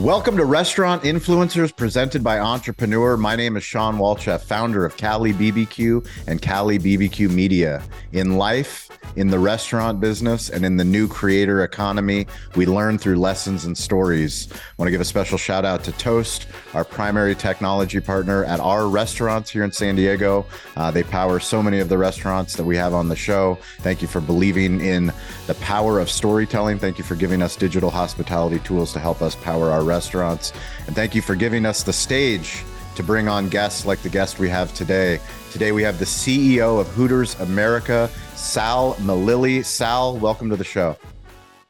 Welcome to Restaurant Influencers presented by Entrepreneur. My name is Sean Walchef, founder of Cali BBQ and Cali BBQ Media. In life, in the restaurant business, and in the new creator economy, we learn through lessons and stories. I want to give a special shout out to Toast, our primary technology partner at our restaurants here in San Diego. Uh, they power so many of the restaurants that we have on the show. Thank you for believing in the power of storytelling. Thank you for giving us digital hospitality tools to help us power our restaurants. And thank you for giving us the stage to bring on guests like the guest we have today. Today we have the CEO of Hooters America, Sal Melilli. Sal, welcome to the show.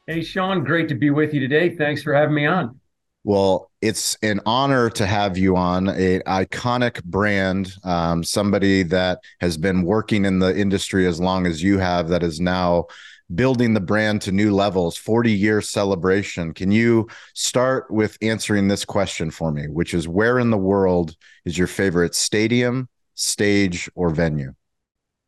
Hey, Sean, great to be with you today. Thanks for having me on. Well, it's an honor to have you on an iconic brand, um, somebody that has been working in the industry as long as you have, that is now building the brand to new levels 40 year celebration can you start with answering this question for me which is where in the world is your favorite stadium stage or venue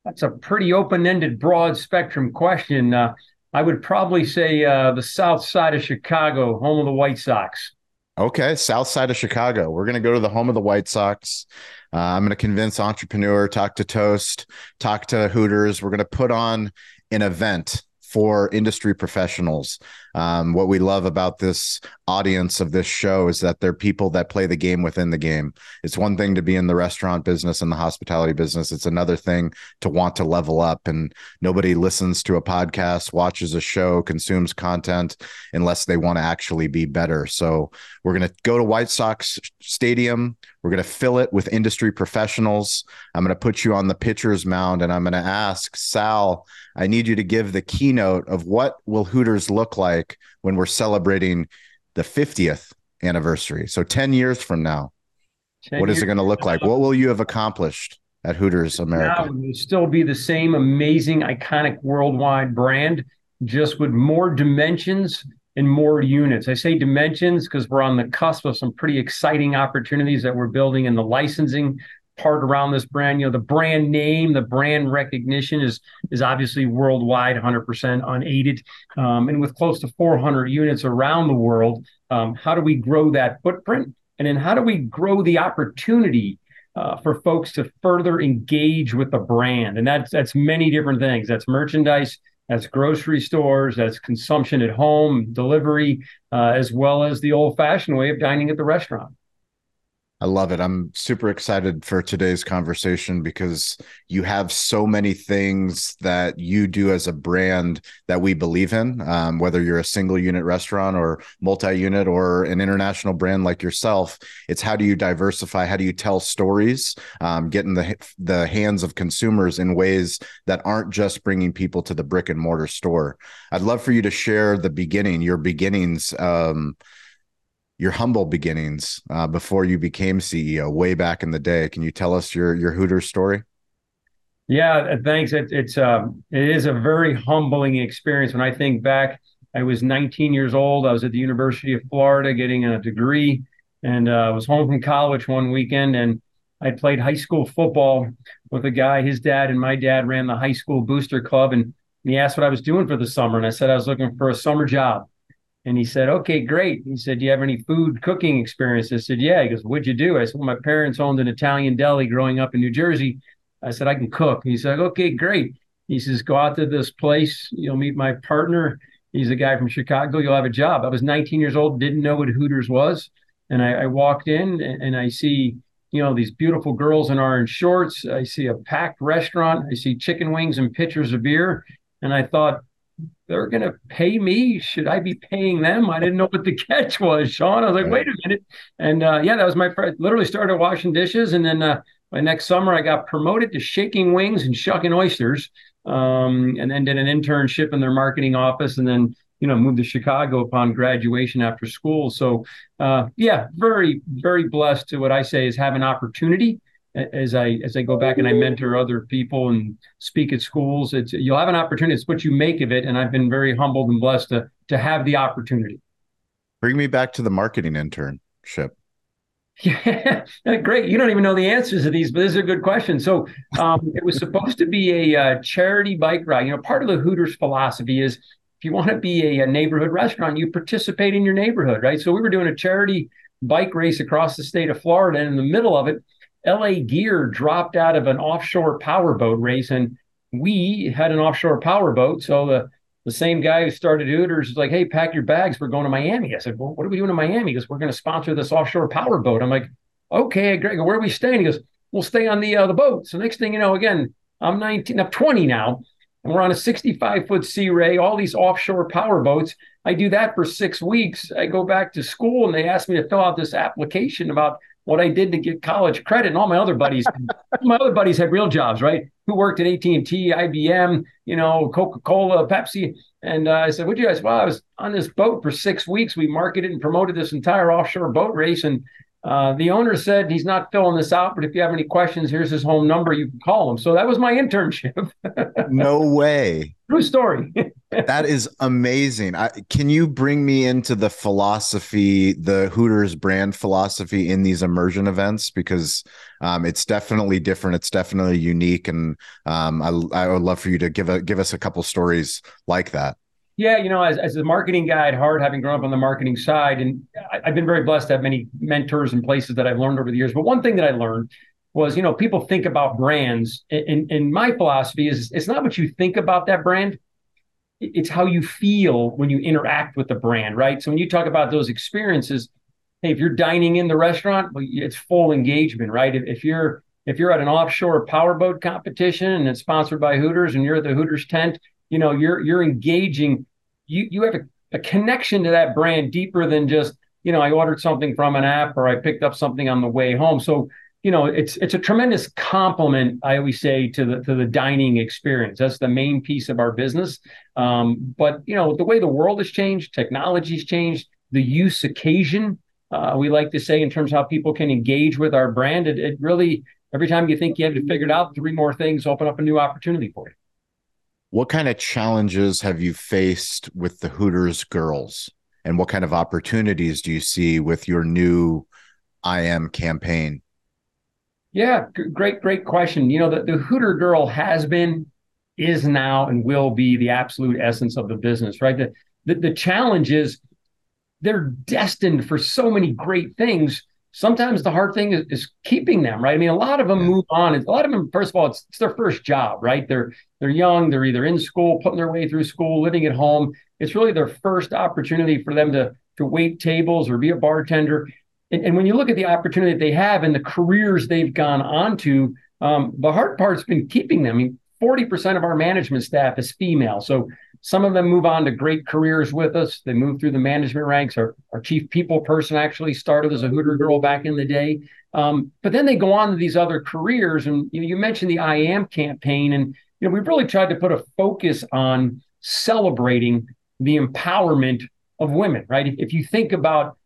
that's a pretty open-ended broad spectrum question. Uh, i would probably say uh, the south side of chicago home of the white sox. Okay south side of chicago. We're going to go to the home of the white sox. Uh, i'm going to convince entrepreneur talk to toast talk to hooters. We're going to put on an event for industry professionals. Um, what we love about this audience of this show is that they're people that play the game within the game. It's one thing to be in the restaurant business and the hospitality business. It's another thing to want to level up. And nobody listens to a podcast, watches a show, consumes content unless they want to actually be better. So we're going to go to White Sox Stadium. We're going to fill it with industry professionals. I'm going to put you on the pitcher's mound and I'm going to ask Sal I need you to give the keynote of what will Hooters look like when we're celebrating the 50th anniversary. So 10 years from now, what is it going to look like? What will you have accomplished at Hooters America? Now still be the same amazing, iconic worldwide brand, just with more dimensions and more units. I say dimensions because we're on the cusp of some pretty exciting opportunities that we're building in the licensing part around this brand. You know, the brand name, the brand recognition is is obviously worldwide, 100% unaided, um, and with close to 400 units around the world. Um, how do we grow that footprint? And then how do we grow the opportunity uh, for folks to further engage with the brand? And that's that's many different things. That's merchandise. That's grocery stores, that's consumption at home, delivery, uh, as well as the old fashioned way of dining at the restaurant. I love it. I'm super excited for today's conversation because you have so many things that you do as a brand that we believe in. Um, whether you're a single unit restaurant or multi unit or an international brand like yourself, it's how do you diversify? How do you tell stories? Um, get in the the hands of consumers in ways that aren't just bringing people to the brick and mortar store. I'd love for you to share the beginning, your beginnings. Um, your humble beginnings uh, before you became CEO way back in the day. Can you tell us your your Hooters story? Yeah, uh, thanks. It, it's um, it is a very humbling experience. When I think back, I was 19 years old. I was at the University of Florida getting a degree, and uh, I was home from college one weekend, and I played high school football with a guy. His dad and my dad ran the high school booster club, and he asked what I was doing for the summer, and I said I was looking for a summer job. And he said, okay, great. He said, do you have any food cooking experience? I said, yeah. He goes, what'd you do? I said, well, my parents owned an Italian deli growing up in New Jersey. I said, I can cook. He said, okay, great. He says, go out to this place. You'll meet my partner. He's a guy from Chicago. You'll have a job. I was 19 years old, didn't know what Hooters was. And I, I walked in and, and I see, you know, these beautiful girls in orange shorts. I see a packed restaurant. I see chicken wings and pitchers of beer. And I thought, they're going to pay me. Should I be paying them? I didn't know what the catch was, Sean. I was like, wait a minute. And uh, yeah, that was my first, literally started washing dishes. And then uh, my next summer, I got promoted to shaking wings and shucking oysters. Um, and then did an internship in their marketing office. And then, you know, moved to Chicago upon graduation after school. So, uh, yeah, very, very blessed to what I say is have an opportunity as I as I go back and I mentor other people and speak at schools, it's you'll have an opportunity. It's what you make of it, and I've been very humbled and blessed to to have the opportunity. Bring me back to the marketing internship. Yeah, great. You don't even know the answers to these, but this is a good question. So um, it was supposed to be a uh, charity bike ride. You know, part of the Hooters philosophy is if if you want to be a, a neighborhood restaurant, you participate in your neighborhood, right? So we were doing a charity bike race across the state of Florida, and in the middle of it, LA Gear dropped out of an offshore powerboat race, and we had an offshore powerboat. So the the same guy who started Hooters is like, "Hey, pack your bags. We're going to Miami." I said, "Well, what are we doing in Miami?" He goes, "We're going to sponsor this offshore powerboat." I'm like, "Okay, Greg, where are we staying?" He goes, "We'll stay on the uh, the boat." So next thing you know, again, I'm 19, I'm 20 now, and we're on a 65 foot Sea Ray, all these offshore power boats. I do that for six weeks. I go back to school and they ask me to fill out this application about what I did to get college credit. And all my other buddies, my other buddies had real jobs, right? Who worked at AT and T, IBM, you know, Coca Cola, Pepsi. And uh, I said, "What you guys?" Well, I was on this boat for six weeks. We marketed and promoted this entire offshore boat race, and uh, the owner said he's not filling this out, but if you have any questions, here's his home number. You can call him. So that was my internship. no way. True story. that is amazing. I, can you bring me into the philosophy, the Hooters brand philosophy in these immersion events? Because um, it's definitely different. It's definitely unique, and um, I, I would love for you to give a give us a couple stories like that. Yeah, you know, as, as a marketing guy at heart, having grown up on the marketing side, and I, have been very blessed to have many mentors and places that I've learned over the years. But one thing that I learned was, you know, people think about brands, and, and my philosophy is it's not what you think about that brand, it's how you feel when you interact with the brand, right? So when you talk about those experiences, hey, if you're dining in the restaurant, well, it's full engagement, right? If, if you're if you're at an offshore powerboat competition and it's sponsored by Hooters and you're at the Hooters tent, you know you're you're engaging you you have a, a connection to that brand deeper than just you know i ordered something from an app or i picked up something on the way home. So you know it's it's a tremendous compliment i always say to the to the dining experience. That's the main piece of our business. Um, but you know the way the world has changed technology's changed the use occasion uh, we like to say in terms of how people can engage with our brand it, it really every time you think you have it figured out three more things open up a new opportunity for you. What kind of challenges have you faced with the Hooters girls? And what kind of opportunities do you see with your new I am campaign? Yeah, great, great question. You know, the, the Hooter girl has been, is now, and will be the absolute essence of the business, right? The, the, the challenge is they're destined for so many great things sometimes the hard thing is, is, keeping them right? I mean a lot of them yeah. move on. A lot of them first of all it's, it's, their first job right? They're they're young they're either in school putting their way through school living at home. It's really their first opportunity for them to to wait tables or be a bartender. And, and when you look at the opportunity that they have and the careers they've gone on to um, the hard part's been keeping them. I mean 40% of our management staff is female. So some of them move on to great careers with us. They move through the management ranks. Our, our chief people person actually started as a Hooter girl back in the day. Um, but then they go on to these other careers. And you, know, you mentioned the I Am campaign. And you know, we've really tried to put a focus on celebrating the empowerment of women, right? If, if you think about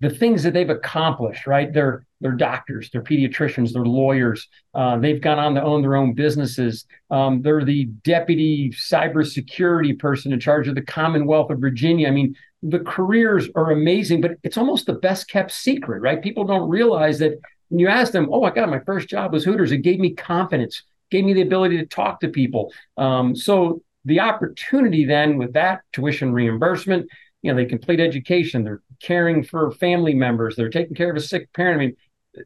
the things that they've accomplished, right? They're they're doctors, they're pediatricians, they're lawyers. Uh, they've gone on to own their own businesses. Um, they're the deputy cybersecurity person in charge of the Commonwealth of Virginia. I mean, the careers are amazing, but it's almost the best kept secret, right? People don't realize that when you ask them, "Oh, I got my first job was Hooters," it gave me confidence, gave me the ability to talk to people. Um, so the opportunity then with that tuition reimbursement you know, they complete education, they're caring for family members, they're taking care of a sick parent. I mean,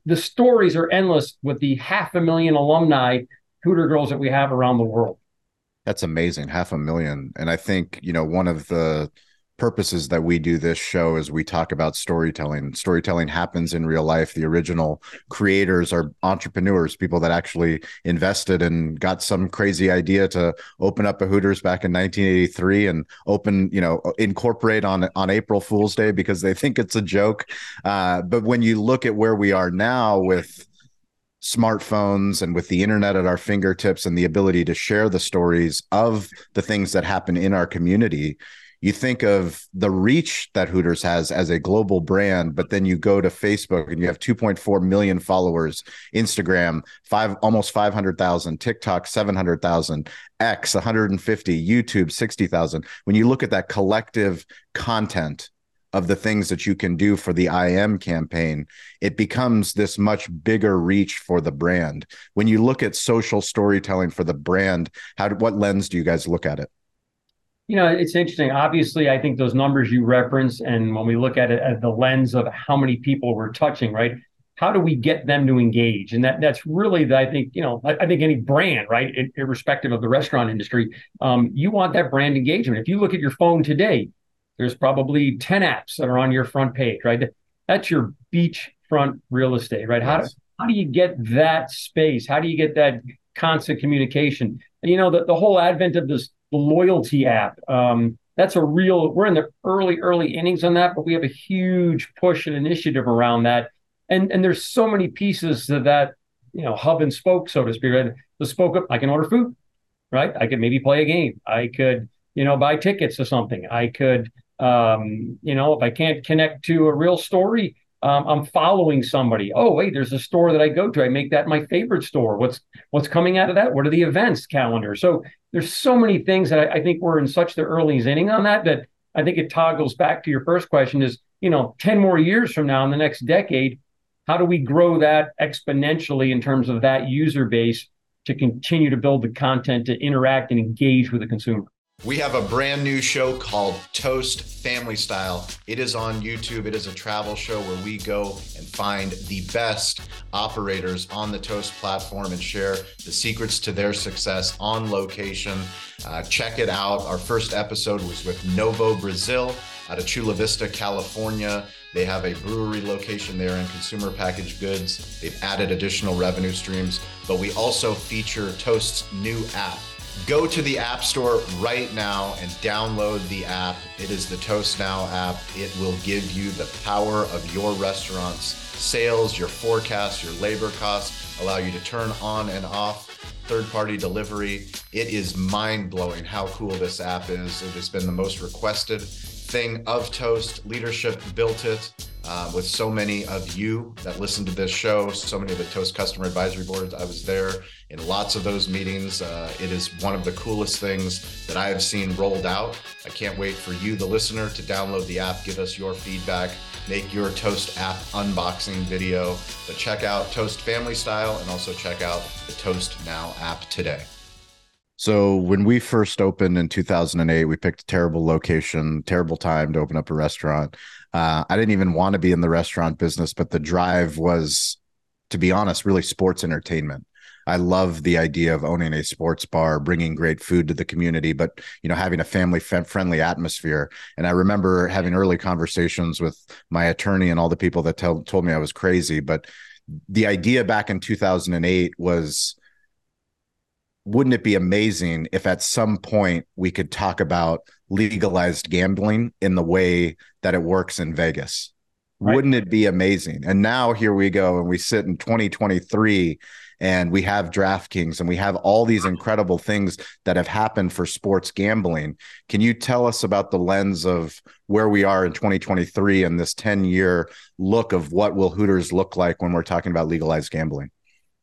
the stories are endless with the half a million alumni Hooter girls that we have around the world. That's amazing, half a million. And I think, you know, one of the purposes that we do this show is we talk about storytelling. Storytelling happens in real life. The original creators are entrepreneurs, people that actually invested and got some crazy idea to open up a Hooters back in 1983 and open, you know, incorporate on on April Fool's Day because they think it's a joke. Uh, but when you look at where we are now with smartphones and with the internet at our fingertips and the ability to share the stories of the things that happen in our community you think of the reach that Hooters has as a global brand, but then you go to Facebook and you have 2.4 million followers, Instagram, five almost 500,000, TikTok, 700,000, X, 150, YouTube, 60,000. When you look at that collective content of the things that you can do for the I am campaign, it becomes this much bigger reach for the brand. When you look at social storytelling for the brand, how what lens do you guys look at it? You know, it's interesting. Obviously, I think those numbers you reference, and when we look at it at the lens of how many people we're touching, right? How do we get them to engage? And that that's really the, I think, you know, I, I think any brand, right, irrespective of the restaurant industry, um, you want that brand engagement. If you look at your phone today, there's probably 10 apps that are on your front page, right? That's your beachfront real estate, right? Yes. How do how do you get that space? How do you get that constant communication? And, you know, the, the whole advent of this loyalty app. Um, that's a real. We're in the early early innings on that, but we have a huge push and initiative around that. And and there's so many pieces to that, you know, hub and spoke, so to speak. Right? The spoke up. I can order food, right? I could maybe play a game. I could, you know, buy tickets to something. I could, um, you know, if I can't connect to a real story, um, I'm following somebody. Oh, wait, there's a store that I go to. I make that my favorite store. What's what's coming out of that? What are the events calendar? So there's so many things that I, I think we're in such the early inning on that that I think it toggles back to your first question is, you know, 10 more years from now in the next decade, how do we grow that exponentially in terms of that user base to continue to build the content to interact and engage with the consumer? We have a brand new show called Toast Family Style. It is on YouTube. It is a travel show where we go and find the best operators on the Toast platform and share the secrets to their success on location. Uh, check it out. Our first episode was with Novo Brazil out of Chula Vista, California. They have a brewery location there in consumer packaged goods. They've added additional revenue streams, but we also feature Toast's new app Go to the App Store right now and download the app. It is the Toast Now app. It will give you the power of your restaurant's sales, your forecast, your labor costs, allow you to turn on and off third party delivery. It is mind blowing how cool this app is. It has been the most requested thing of Toast. Leadership built it uh, with so many of you that listen to this show, so many of the Toast customer advisory boards. I was there in lots of those meetings. Uh, it is one of the coolest things that I have seen rolled out. I can't wait for you, the listener, to download the app, give us your feedback, make your Toast app unboxing video. But check out Toast Family Style and also check out the Toast Now app today. So when we first opened in 2008, we picked a terrible location, terrible time to open up a restaurant. Uh, I didn't even want to be in the restaurant business, but the drive was, to be honest, really sports entertainment. I love the idea of owning a sports bar, bringing great food to the community, but you know, having a family friendly atmosphere. And I remember having early conversations with my attorney and all the people that tell, told me I was crazy. But the idea back in 2008 was, wouldn't it be amazing if at some point we could talk about legalized gambling in the way that it works in Vegas? Right. Wouldn't it be amazing? And now here we go, and we sit in 2023 and we have DraftKings and we have all these incredible things that have happened for sports gambling. Can you tell us about the lens of where we are in 2023 and this 10 year look of what will Hooters look like when we're talking about legalized gambling?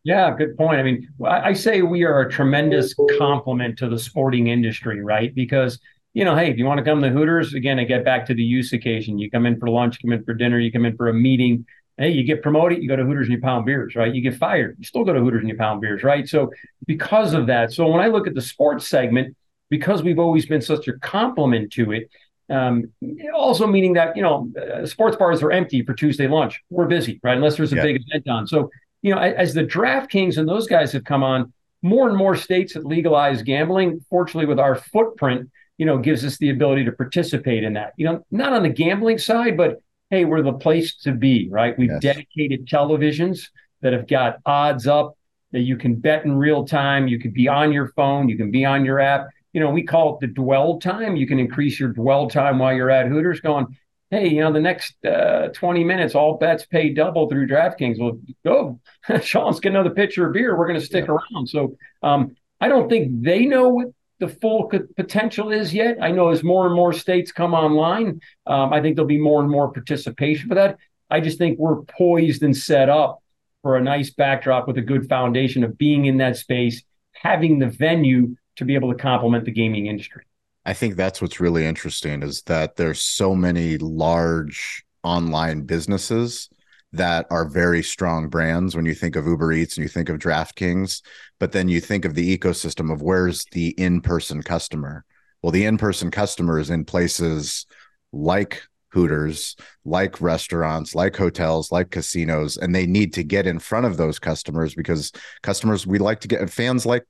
Yeah, good point. I mean, I say we are a tremendous complement to the sporting industry, right? Because you know, hey, if you want to come to Hooters, again, I get back to the use occasion. You come in for lunch, come in for dinner, you come in for a meeting. Hey, you get promoted, you go to Hooters and you pound beers, right? You get fired, you still go to Hooters and you pound beers, right? So because of that, so when I look at the sports segment, because we've always been such a complement to it, um, also meaning that you know uh, sports bars are empty for Tuesday lunch. We're busy, right? Unless there's a yeah. big event on. So you know, as the DraftKings and those guys have come on, more and more states that legalize gambling. Fortunately, with our footprint, you know, gives us the ability to participate in that. You know, not on the gambling side, but hey, we're the place to be, right? We've yes. dedicated televisions that have got odds up that you can bet in real time. You can be on your phone, you can be on your app. You know, we call it the dwell time. You can increase your dwell time while you're at Hooters going, hey, you know, the next uh, 20 minutes, all bets pay double through DraftKings. Well, go. Sean's get another pitcher of beer. We're going to stick yeah. around. So um, I don't think they know what the full potential is yet. I know as more and more states come online, um, I think there'll be more and more participation for that. I just think we're poised and set up for a nice backdrop with a good foundation of being in that space, having the venue to be able to complement the gaming industry. I think that's what's really interesting is that there's so many large online businesses that are very strong brands when you think of Uber Eats and you think of DraftKings, but then you think of the ecosystem of where's the in-person customer? Well, the in person customer is in places like Hooters, like restaurants, like hotels, like casinos, and they need to get in front of those customers because customers we like to get fans like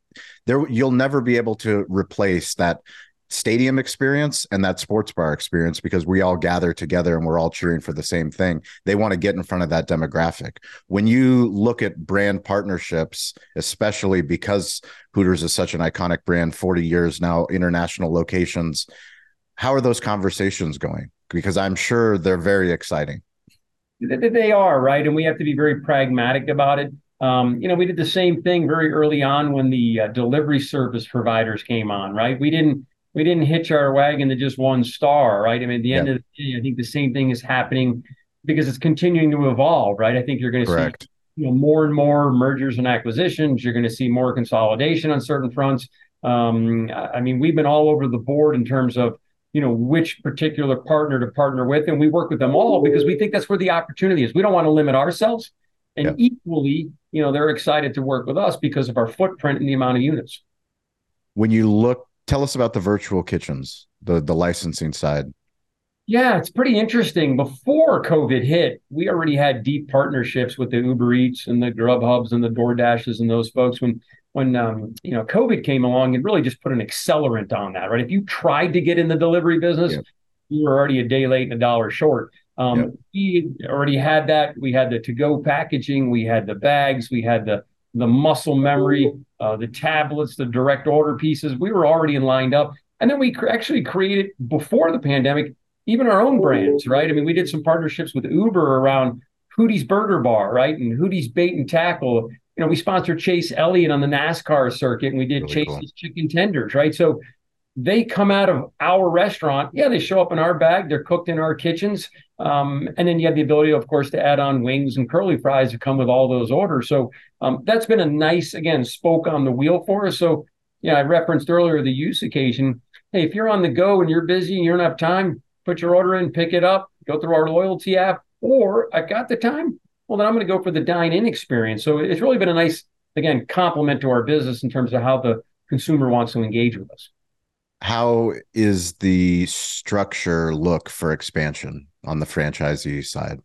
there you'll never be able to replace that stadium experience and that sports bar experience because we all gather together and we're all cheering for the same thing. They want to get in front of that demographic. When you look at brand partnerships, especially because Hooters is such an iconic brand, 40 years now, international locations, how are those conversations going? Because I'm sure they're very exciting. They are, right? And we have to be very pragmatic about it. Um, you know, we did the same thing very early on when the uh, delivery service providers came on, right? We didn't we didn't hitch our wagon to just one star, right? I mean, at the end of the day, I think the same thing is happening because it's continuing to evolve, right? I think you're going to see you know more and more mergers and acquisitions. You're going to see more consolidation on certain fronts. Um, I mean, we've been all over the board in terms of you know which particular partner to partner with, and we work with them all because we think that's where the opportunity is. We don't want to limit ourselves, and equally, you know, they're excited to work with us because of our footprint and the amount of units. When you look tell us about the virtual kitchens, the the licensing side. Yeah, it's pretty interesting. Before COVID hit, we already had deep partnerships with the Uber Eats and the Grubhubs and the DoorDashes and those folks. When when um, you know COVID came along, it really just put an accelerant on that, right? If you tried to get in the delivery business, yep. you were already a day late and a dollar short. Um, yep. We already had that. We had the to-go packaging, we had the bags, we had the the muscle memory, uh, the tablets, the direct order pieces. We were already lined up. And then we cr- actually created before the pandemic, even our own brands, right? I mean, we did some partnerships with Uber around Hootie's Burger Bar, right? And Hootie's Bait and Tackle. You know, we sponsored Chase Elliott on the NASCAR circuit and we did really Chase's cool. Chicken Tenders, right? So they come out of our restaurant. Yeah, they show up in our bag. They're cooked in our kitchens. Um, and then you have the ability, of course, to add on wings and curly fries to come with all those orders. So um, that's been a nice, again, spoke on the wheel for us. So, yeah, I referenced earlier the use occasion. Hey, if you're on the go and you're busy and you don't have time, put your order in, pick it up, go through our loyalty app, or I've got the time. Well, then I'm going to go for the dine in experience. So it's really been a nice, again, compliment to our business in terms of how the consumer wants to engage with us how is the structure look for expansion on the franchisee side?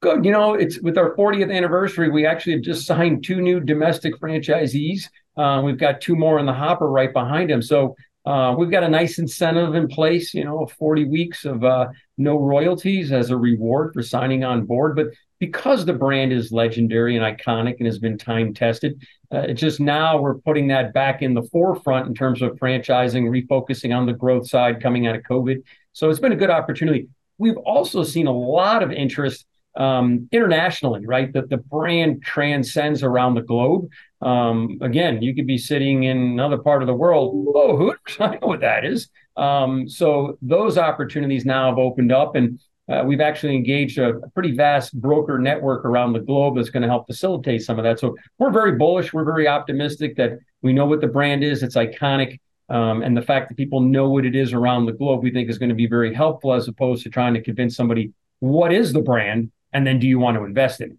Good. You know, it's with our 40th anniversary, we actually have just signed two new domestic franchisees. Uh, we've got two more in the hopper right behind them. So uh, we've got a nice incentive in place, you know, 40 weeks of uh, no royalties as a reward for signing on board. But because the brand is legendary and iconic and has been time tested, uh, just now we're putting that back in the forefront in terms of franchising, refocusing on the growth side coming out of COVID. So it's been a good opportunity. We've also seen a lot of interest um, internationally, right? That the brand transcends around the globe. Um, again, you could be sitting in another part of the world. Oh, Hooters, I know what that is. Um, so those opportunities now have opened up, and uh, we've actually engaged a, a, pretty vast broker network around the globe that's going to help facilitate some of that. So we're very bullish. We're very optimistic that we know what the brand is. It's iconic. Um, and the fact that people know what it is around the globe, we think is going to be very helpful as opposed to trying to convince somebody what is the brand and then do you want to invest in it?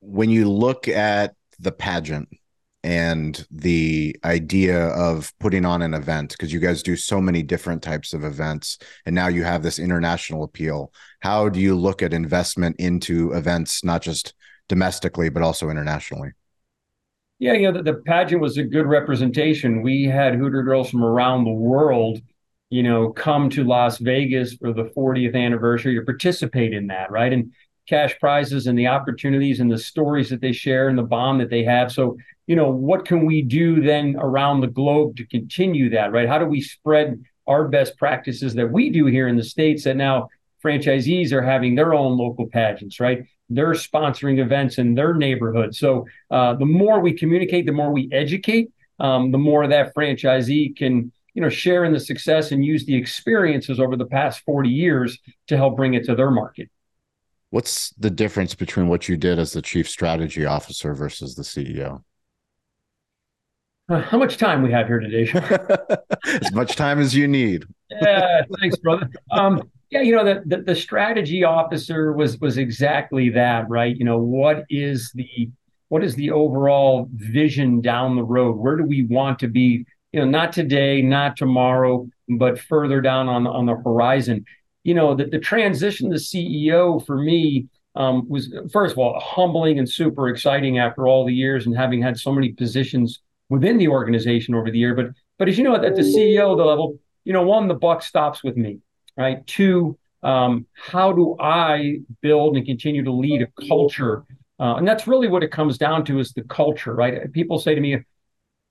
When you look at the pageant and the idea of putting on an event, because you guys do so many different types of events, and now you have this international appeal, how do you look at investment into events, not just domestically, but also internationally? Yeah, you know, the, the pageant was a good representation. We had Hooter girls from around the world you know, come to Las Vegas for the 40th anniversary to participate in that, right? And cash prizes and the opportunities and the stories that they share and the bond that they have. So, you know, what can we do then around the globe to continue that, right? How do we spread our best practices that we do here in the States that now franchisees are having their own local pageants, right? They're sponsoring events in their neighborhood. So uh, the more we communicate, the more we educate, um, the more that franchisee can you know, share in the success and use the experiences over the past 40 years to help bring it to their market. What's the difference between what you did as the chief strategy officer versus the CEO? How much time we have here today? as much time as you need. yeah, thanks, brother. Um, yeah, you know, the, the, the strategy officer was was exactly that, right? You know, what is the what is the overall vision down the road? Where do we want to be you know, not today, not tomorrow, but further down on on the horizon. You know, the, the transition to CEO for me um, was first of all humbling and super exciting after all the years and having had so many positions within the organization over the year. But but as you know, at the CEO the level, you know, one, the buck stops with me, right? Two, um, how do I build and continue to lead a culture? Uh, and that's really what it comes down to is the culture, right? People say to me,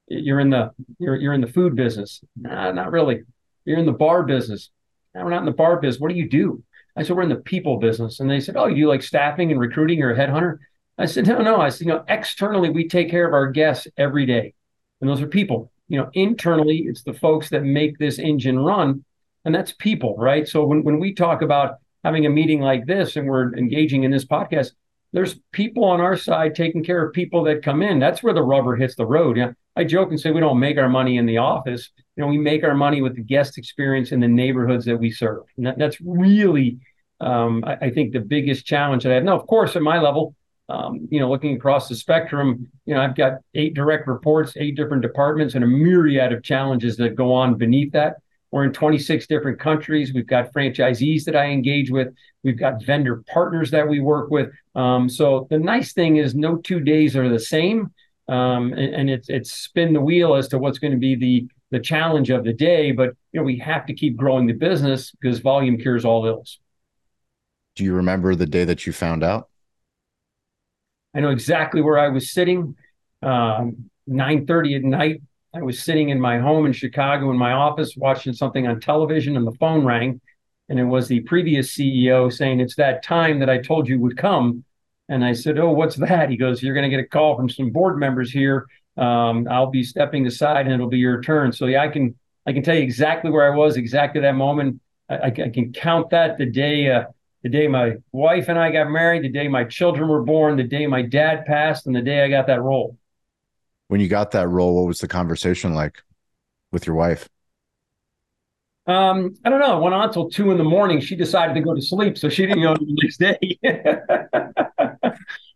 "You're in the you're you're in the food business." Nah, not really. You're in the bar business. No, we're not in the bar business. What do you do? I said, we're in the people business. And they said, oh, you do like staffing and recruiting? You're a headhunter? I said, no, no. I said, you know, externally, we take care of our guests every day. And those are people. You know, internally, it's the folks that make this engine run. And that's people, right? So when, when we talk about having a meeting like this and we're engaging in this podcast, there's people on our side taking care of people that come in. That's where the rubber hits the road. Yeah. I joke and say we don't make our money in the office. You know, we make our money with the guest experience in the neighborhoods that we serve. And that, that's really, um, I, I, think, the biggest challenge that I have. Now, of course, at my level, um, you know, looking across the spectrum, you know, I've got eight direct reports, eight different departments, and a myriad of challenges that go on beneath that. We're in 26 different countries. We've got franchisees that I engage with. We've got vendor partners that we work with. Um, so the nice thing is, no two days are the same um, and, and, it's it's spin the wheel as to what's going to be the the challenge of the day. But you know, we have to keep growing the business because volume cures all ills. Do you remember the day that you found out? I know exactly where I was sitting. Um, 9:30 at night. I was sitting in my home in Chicago in my office watching something on television, and the phone rang, and it was the previous CEO saying, "It's that time that I told you would come." And I said, Oh, what's that? He goes, You're going to get a call from some board members here. Um, I'll be stepping aside and it'll be your turn. So yeah, I can I can tell you exactly where I was, exactly that moment. I, I can count that the day uh, the day my wife and I got married, the day my children were born, the day my dad passed, and the day I got that role. When you got that role, what was the conversation like with your wife? Um, I don't know. It went on until two in the morning. She decided to go to sleep, so she didn't go the next day.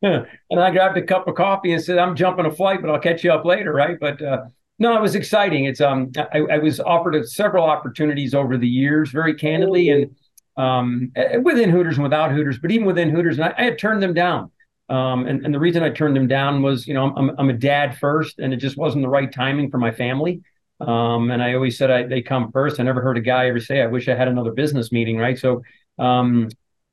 and I grabbed a cup of coffee and said, "I'm jumping a flight, but I'll catch you up later." Right? But uh, no, it was exciting. It's um, I, I was offered several opportunities over the years, very candidly, and um, within Hooters and without Hooters, but even within Hooters, and I, I had turned them down. Um, and, and the reason I turned them down was, you know, I'm, I'm a dad first, and it just wasn't the right timing for my family. Um, and I always said I, they come first. I never heard a guy ever say, I wish I had another business meeting, right? So um,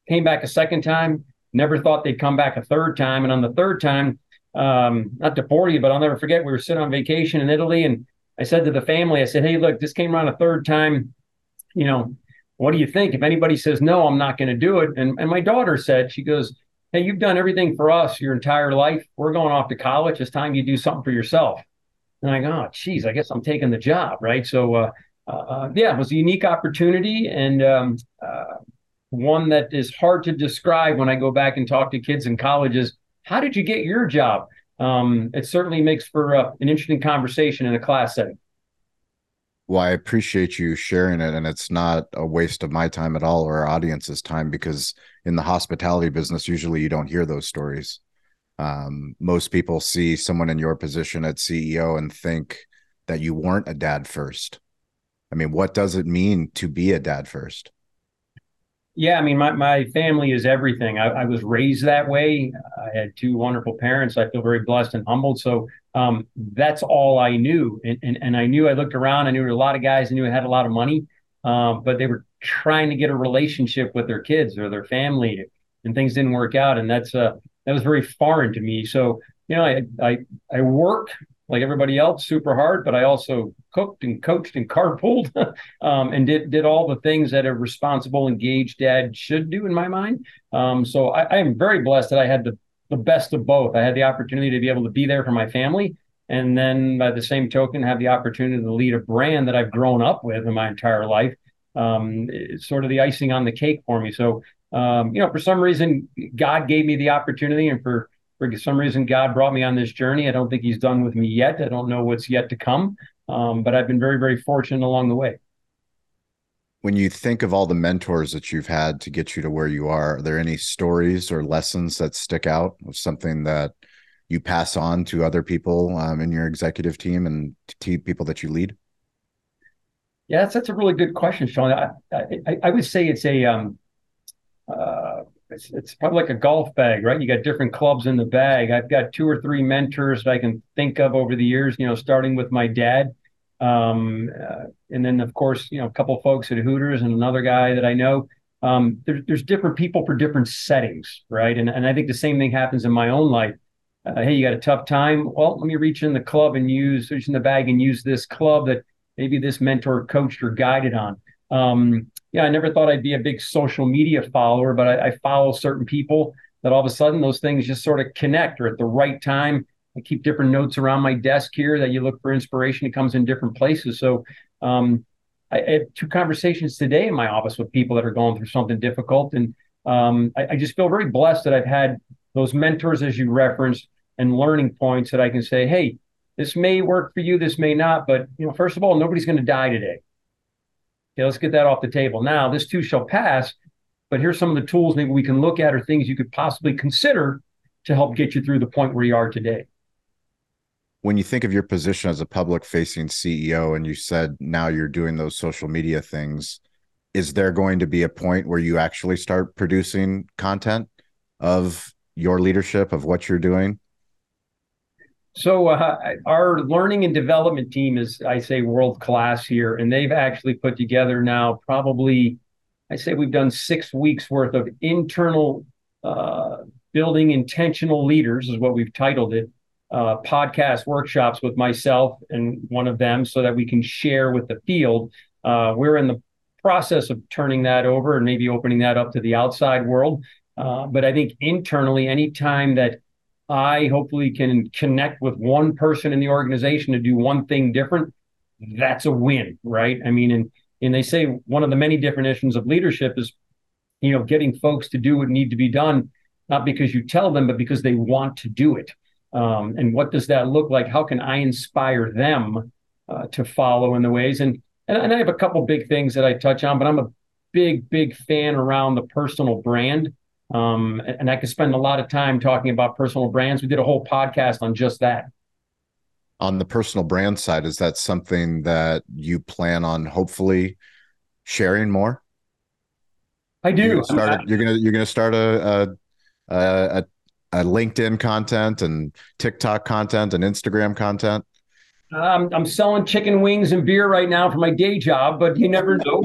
came back a second time, never thought they'd come back a third time. And on the third time, um, not to bore you, but I'll never forget, we were sitting on vacation in Italy. And I said to the family, I said, hey, look, this came around a third time. You know, what do you think? If anybody says no, I'm not going to do it. And, and my daughter said, she goes, hey, you've done everything for us your entire life. We're going off to college. It's time you do something for yourself. And I go, oh, geez, I guess I'm taking the job, right? So, uh, uh, yeah, it was a unique opportunity and um, uh, one that is hard to describe when I go back and talk to kids in colleges. How did you get your job? Um, it certainly makes for uh, an interesting conversation in a class setting. Well, I appreciate you sharing it, and it's not a waste of my time at all or our audience's time because in the hospitality business, usually you don't hear those stories. Um, most people see someone in your position at CEO and think that you weren't a dad first. I mean, what does it mean to be a dad first? Yeah, I mean, my, my family is everything. I, I was raised that way. I had two wonderful parents. I feel very blessed and humbled. So um, that's all I knew. And, and, and I knew I looked around, I knew a lot of guys I knew had a lot of money, um, but they were trying to get a relationship with their kids or their family, and things didn't work out. And that's uh, that was very foreign to me. So, you know, I, I, I worked like everybody else super hard, but I also cooked and coached and carpooled um, and did, did all the things that a responsible, engaged dad should do in my mind. Um, so I, am very blessed that I had the, the best of both. I had the opportunity to be able to be there for my family. And then by the same token, have the opportunity to lead a brand that I've grown up with in my entire life. Um, it's sort of the icing on the cake for me. So um, you know, for some reason, God gave me the opportunity, and for for some reason, God brought me on this journey. I don't think He's done with me yet. I don't know what's yet to come, um, but I've been very, very fortunate along the way. When you think of all the mentors that you've had to get you to where you are, are there any stories or lessons that stick out of something that you pass on to other people um, in your executive team and to people that you lead? Yeah, that's, that's a really good question, Sean. I, I, I would say it's a um, uh, it's, it's probably like a golf bag, right? You got different clubs in the bag. I've got two or three mentors that I can think of over the years. You know, starting with my dad, um, uh, and then of course, you know, a couple folks at Hooters and another guy that I know. Um, there, there's different people for different settings, right? And and I think the same thing happens in my own life. Uh, hey, you got a tough time? Well, let me reach in the club and use reach in the bag and use this club that maybe this mentor coached or guided on. Um, yeah, I never thought I'd be a big social media follower, but I, I, follow certain people that all of a sudden those things just sort of connect or at the right time. I keep different notes around my desk here that you look for inspiration. It comes in different places. So um, I, I, have two conversations today in my office with people that are going through something difficult. And um, I, I just feel very blessed that I've had those mentors, as you referenced, and learning points that I can say, hey, this may work for you, this may not, but you know, first of all, nobody's going to die today. Okay, let's get that off the table. Now, this too shall pass, but here's some of the tools maybe we can look at or things you could possibly consider to help get you through the point where you are today. When you think of your position as a public facing CEO and you said now you're doing those social media things, is there going to be a point where you actually start producing content of your leadership of what you're doing? So uh, our learning and development team is, I say, world class here, and they've actually put together now probably, I say, we've done six weeks worth of internal uh, building intentional leaders is what we've titled it. Uh, podcast workshops with myself and one of them, so that we can share with the field. Uh, we're in the process of turning that over and maybe opening that up to the outside world. Uh, but I think internally, anytime that I hopefully can connect with one person in the organization to do one thing different, that's a win, right? I mean, and and they say one of the many definitions of leadership is, you know, getting folks to do what need to be done, not because you tell them, but because they want to do it. Um, and what does that look like? How can I inspire them uh, to follow in the ways? And, and and I have a couple big things that I touch on, but I'm a big big fan around the personal brand. Um, and I could spend a lot of time talking about personal brands. We did a whole podcast on just that. On the personal brand side, is that something that you plan on hopefully sharing more? I do. You're gonna start, you're gonna, you're gonna start a, a, a, a LinkedIn content and TikTok content and Instagram content. I'm I'm selling chicken wings and beer right now for my day job, but you never know.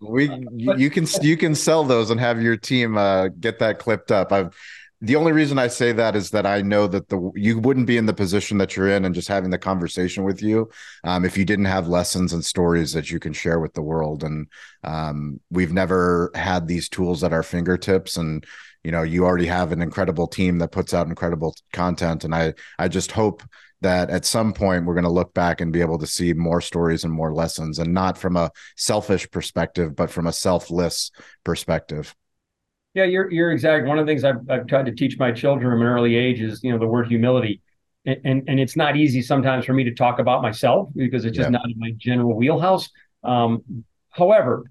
we but, you can you can sell those and have your team uh, get that clipped up. I've the only reason I say that is that I know that the you wouldn't be in the position that you're in and just having the conversation with you um, if you didn't have lessons and stories that you can share with the world. And um, we've never had these tools at our fingertips, and you know you already have an incredible team that puts out incredible content. And I I just hope that at some point we're going to look back and be able to see more stories and more lessons and not from a selfish perspective but from a selfless perspective. Yeah you're you're exact. One of the things I've, I've tried to teach my children from an early age is you know the word humility. And, and, and it's not easy sometimes for me to talk about myself because it's just yeah. not in my general wheelhouse. Um, however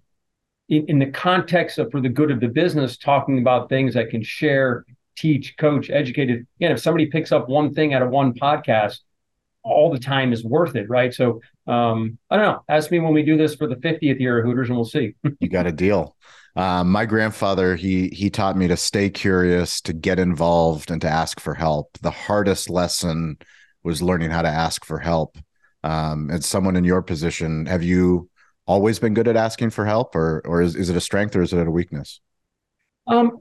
in, in the context of for the good of the business talking about things I can share teach, coach, educate. Again, if somebody picks up one thing out of one podcast, all the time is worth it, right? So um, I don't know. Ask me when we do this for the 50th year of Hooters, and we'll see. you got a deal. Um, my grandfather he he taught me to stay curious, to get involved, and to ask for help. The hardest lesson was learning how to ask for help. Um, as someone in your position, have you always been good at asking for help, or or is, is it a strength or is it a weakness? Um,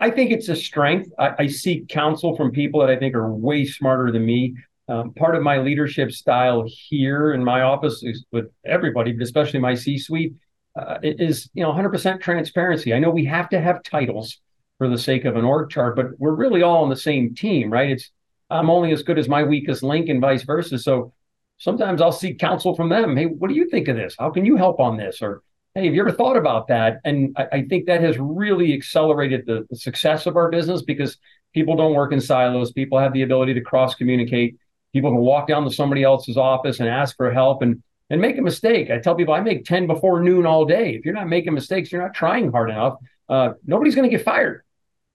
I think it's a strength. I, I, seek counsel from people that I think are way smarter than me. Um, part of my leadership style here in my office is with everybody, but especially my C-suite, uh, is you know 100% transparency. I know we have to have titles for the sake of an org chart, but we're really all on the same team, right? It's I'm only as good as my weakest link, and vice versa. So sometimes I'll seek counsel from them. Hey, what do you think of this? How can you help on this? Or hey, have you ever thought about that? And I, I think that has really accelerated the, the, success of our business because people don't work in silos. People have the ability to cross communicate. People can walk down to somebody else's office and ask for help and and make a mistake. I tell people I make 10 before noon all day. If you're not making mistakes, you're not trying hard enough. Uh, nobody's going to get fired.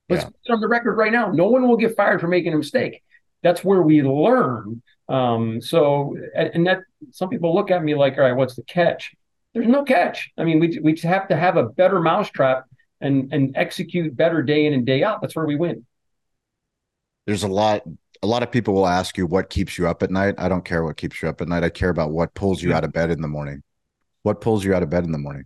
Let's yeah. put on the record right now. No one will get fired for making a mistake. That's where we learn. Um, so, and that some people look at me like, all right, what's the catch? There's no catch. I mean, we we just have to have a better mousetrap and and execute better day in and day out. That's where we win. There's a lot. A lot of people will ask you what keeps you up at night. I don't care what keeps you up at night. I care about what pulls you out of bed in the morning. What pulls you out of bed in the morning?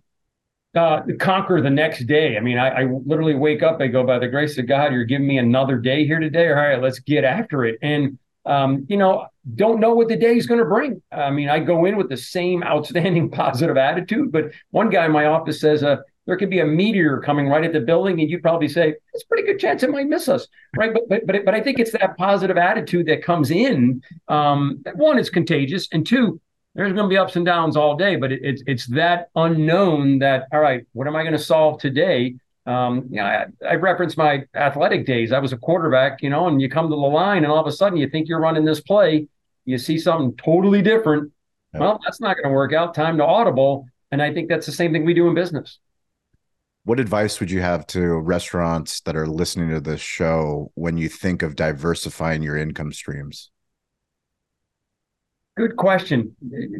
Uh, conquer the next day. I mean, I, I, literally wake up. I go, by the grace of God, you're giving me another day here today. All right, let's get after it. And um, you know, don't know what the day is going to bring. I mean, I go in with the same outstanding positive attitude, but one guy in my office says, uh, there could be a meteor coming right at the building, and you'd probably say it's a pretty good chance it might miss us, right? But but but but I think it's that positive attitude that comes in. Um, one, it's contagious, and two, there's going to be ups and downs all day. But it, it's it's that unknown that all right, what am I going to solve today? Um, you know, I, I reference my athletic days. I was a quarterback, you know, and you come to the line, and all of a sudden you think you're running this play, you see something totally different. Yep. Well, that's not going to work out. Time to audible, and I think that's the same thing we do in business what advice would you have to restaurants that are listening to this show when you think of diversifying your income streams? Good question.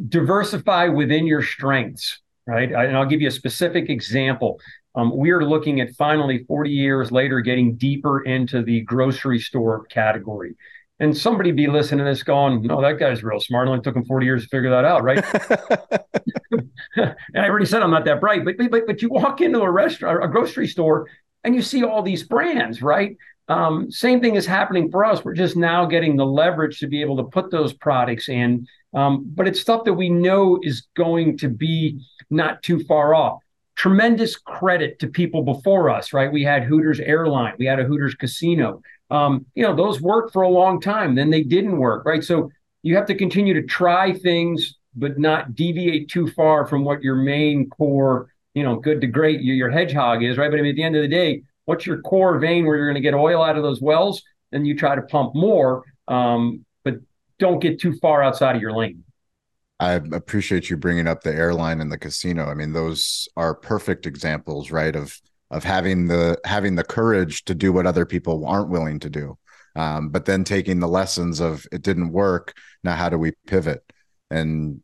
Diversify within your strengths, right? And I'll give you a specific example. Um, we are looking at finally 40 years later getting deeper into the grocery store category. And somebody be listening to this going, no, that guy's real smart. It only took him 40 years to figure that out, right? and I already said I'm not that bright, but, but but you walk into a restaurant, a grocery store, and you see all these brands, right? Um, same thing is happening for us. We're just now getting the leverage to be able to put those products in. Um, but it's stuff that we know is going to be not too far off. Tremendous credit to people before us, right? We had Hooters Airline, we had a Hooters Casino um, you know, those worked for a long time. Then they didn't work, right? So you have to continue to try things, but not deviate too far from what your main core, you know, good to great your, your hedgehog is, right? But I mean, at the end of the day, what's your core vein where you're going to get oil out of those wells? Then you try to pump more, um, but don't get too far outside of your lane. I appreciate you bringing up the airline and the casino. I mean, those are perfect examples, right? Of of having the having the courage to do what other people aren't willing to do um, but then taking the lessons of it didn't work now how do we pivot and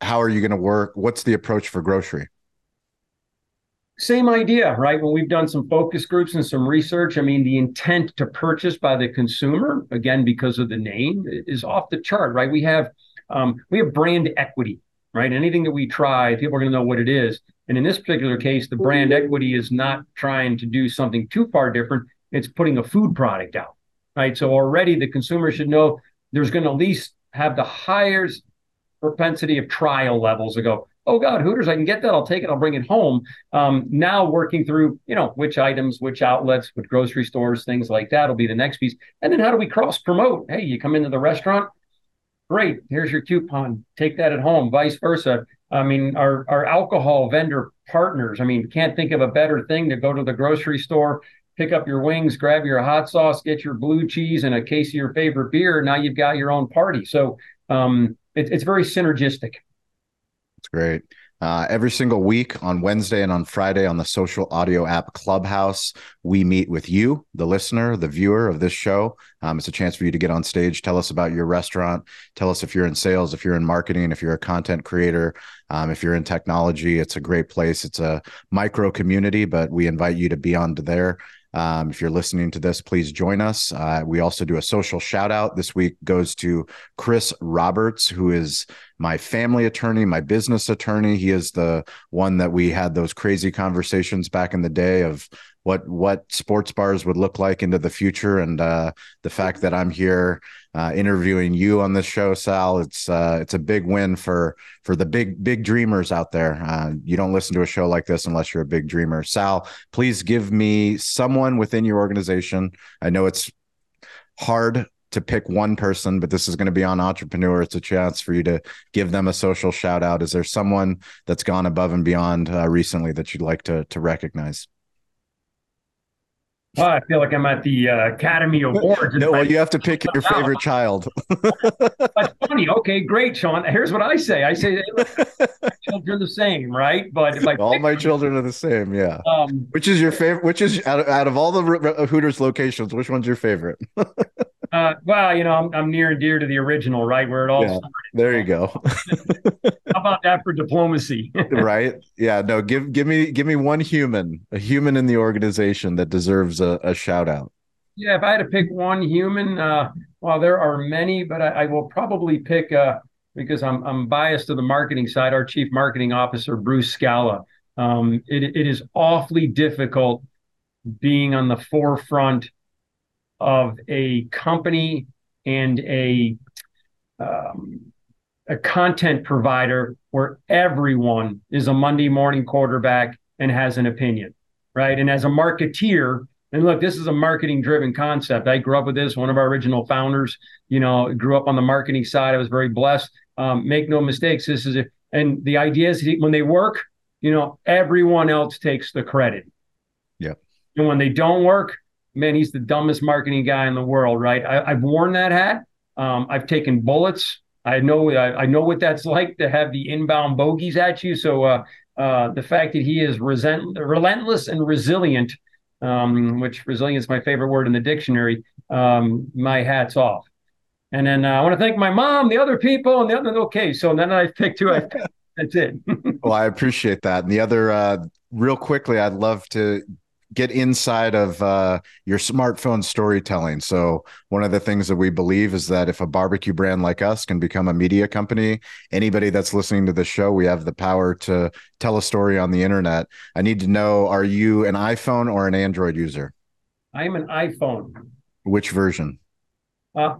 how are you going to work what's the approach for grocery same idea right when we've done some focus groups and some research i mean the intent to purchase by the consumer again because of the name is off the chart right we have um, we have brand equity right anything that we try people are going to know what it is and in this particular case, the brand equity is not trying to do something too far different. It's putting a food product out, right? So already the consumer should know there's going to at least have the highest propensity of trial levels to go, oh God, Hooters, I can get that. I'll take it. I'll bring it home. Um, now working through, you know, which items, which outlets, which grocery stores, things like that will be the next piece. And then how do we cross promote? Hey, you come into the restaurant, great. Here's your coupon. Take that at home. Vice versa. I mean, our, our alcohol vendor partners. I mean, can't think of a better thing to go to the grocery store, pick up your wings, grab your hot sauce, get your blue cheese and a case of your favorite beer. Now you've got your own party. So um, it, it's very synergistic. That's great. Uh, every single week on Wednesday and on Friday on the social audio app Clubhouse, we meet with you, the listener, the viewer of this show. Um, it's a chance for you to get on stage, tell us about your restaurant, tell us if you're in sales, if you're in marketing, if you're a content creator, um, if you're in technology. It's a great place. It's a micro community, but we invite you to be on there. Um, if you're listening to this, please join us. Uh, we also do a social shout out. This week goes to Chris Roberts, who is my family attorney, my business attorney. He is the one that we had those crazy conversations back in the day of what what sports bars would look like into the future, and uh, the fact that I'm here uh, interviewing you on this show, Sal. It's uh, it's a big win for for the big big dreamers out there. Uh, you don't listen to a show like this unless you're a big dreamer. Sal, please give me someone within your organization. I know it's hard to pick one person, but this is going to be on Entrepreneur. It's a chance for you to give them a social shout out. Is there someone that's gone above and beyond uh, recently that you'd like to to recognize? Well, I feel like I'm at the uh, Academy Awards. no, well, you have to pick your favorite child. That's funny. Okay, great, Shawn. Here's what I say. I say children are the same, right? But all my children are the same. Yeah. Um, which is your favorite? Which is out of, out of all the Hooters locations? Which one's your favorite? Uh, well, you know, I'm, I'm near and dear to the original, right? Where it all Yeah. There you go. About that for diplomacy? right? Yeah. No. Give give me give me one human, a human in the organization that deserves a, a shout out. yeah, if I had to pick one human, uh, well, there are many, but I, I will probably pick uh, because I'm I'm biased to the marketing side. Our chief marketing officer, Bruce Scala. Um, it it is awfully difficult being on the forefront of a company and a um, a content provider where everyone is a Monday morning quarterback and has an opinion, right? And as a marketeer, and look, this is a marketing driven concept. I grew up with this. One of our original founders, you know, grew up on the marketing side. I was very blessed. Um, make no mistakes. This is it. And the idea is when they work, you know, everyone else takes the credit. Yeah. And when they don't work, man, he's the dumbest marketing guy in the world, right? I, have worn that hat. Um, I've taken bullets. I know I, I, know what that's like to have the inbound bogeys at you. So uh, uh, the fact that he is resent, relentless and resilient, um, which resilience is my favorite word in the dictionary, um, my hat's off. And then uh, I want to thank my mom, the other people, and the other. Okay, so then I picked two. I that's it. well, I appreciate that. And the other, uh, real quickly, I'd love to get inside of uh, your smartphone storytelling. So one of the things that we believe is that if a barbecue brand like us can become a media company, anybody that's listening to the show, we have the power to tell a story on the internet. I need to know: Are you an iPhone or an Android user? I'm an iPhone. Which version? Uh,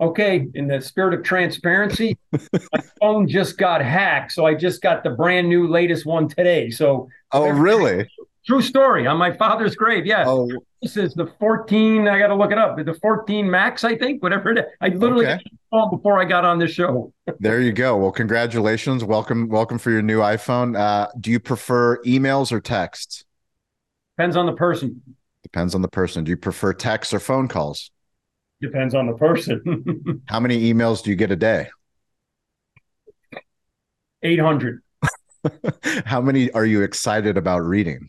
okay, in the spirit of transparency, my phone just got hacked, so I just got the brand new latest one today. So, oh, really? True story on my father's grave. Yeah. Oh. This is the 14. I got to look it up. The 14 Max, I think, whatever it is. I literally okay. got before I got on this show. there you go. Well, congratulations. Welcome, welcome for your new iPhone. Uh, do you prefer emails or texts? Depends on the person. Depends on the person. Do you prefer texts or phone calls? Depends on the person. How many emails do you get a day? 800. How many are you excited about reading?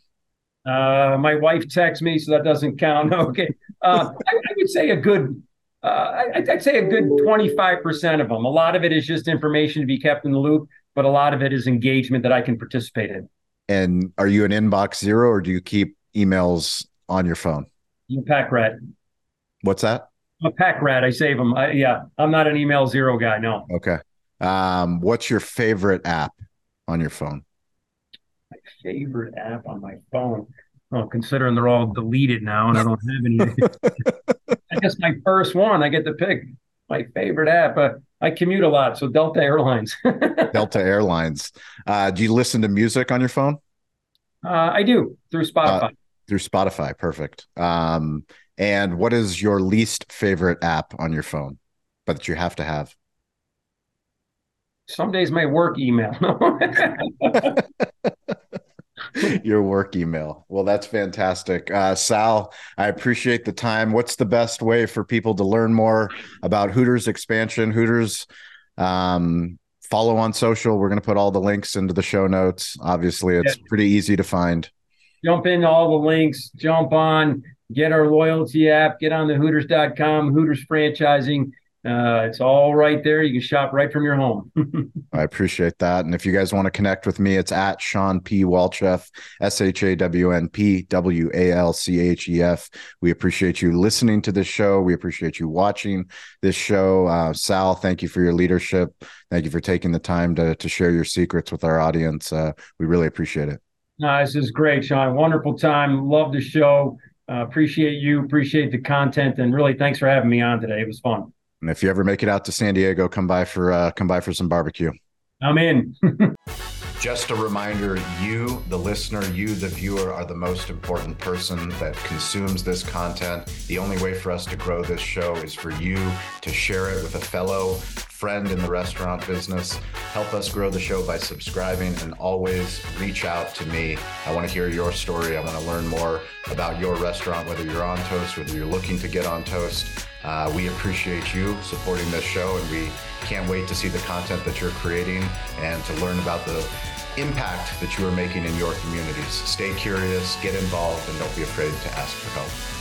Uh, my wife texts me, so that doesn't count. Okay, uh, I, I, would say a good. Uh, I, I'd say a good twenty-five percent of them. A lot of it is just information to be kept in the loop, but a lot of it is engagement that I can participate in. And are you an inbox zero, or do you keep emails on your phone? You pack rat. What's that? I'm a pack rat. I save them. I, yeah, I'm not an email zero guy. No. Okay. Um, what's your favorite app on your phone? Favorite app on my phone. Well, considering they're all deleted now and I don't have any. I guess my first one, I get to pick my favorite app. Uh, I commute a lot, so Delta Airlines. Delta Airlines. Uh, do you listen to music on your phone? Uh, I do through Spotify. Uh, through Spotify, perfect. Um, and what is your least favorite app on your phone, but that you have to have? Some days my work email. your work email. Well, that's fantastic. Uh, Sal, I appreciate the time. What's the best way for people to learn more about Hooters expansion? Hooters, um, follow on social. We're going to put all the links into the show notes. Obviously, it's yeah. pretty easy to find. Jump into all the links, jump on, get our loyalty app, get on the Hooters.com, Hooters franchising uh, it's all right there. You can shop right from your home. I appreciate that. And if you guys want to connect with me, it's at Shawn P. Walchef, S H A W N P W A L C H E F. We appreciate you listening to this show. We appreciate you watching this show. Uh, Sal, thank you for your leadership. Thank you for taking the time to, to share your secrets with our audience. Uh, we really appreciate it. No, this is great, Shawn. Wonderful time. Love the show. Uh, appreciate you. Appreciate the content. And really, thanks for having me on today. It was fun. And if you ever make it out to San Diego, come by for uh, come by for some barbecue. I'm in. Just a reminder you, the listener, you, the viewer, are the most important person that consumes this content. The only way for us to grow this show is for you to share it with a fellow friend in the restaurant business. Help us grow the show by subscribing and always reach out to me. I want to hear your story. I want to learn more about your restaurant, whether you're on Toast, whether you're looking to get on Toast. Uh, we appreciate you supporting this show and we can't wait to see the content that you're creating and to learn about the impact that you are making in your communities. Stay curious, get involved, and don't be afraid to ask for help.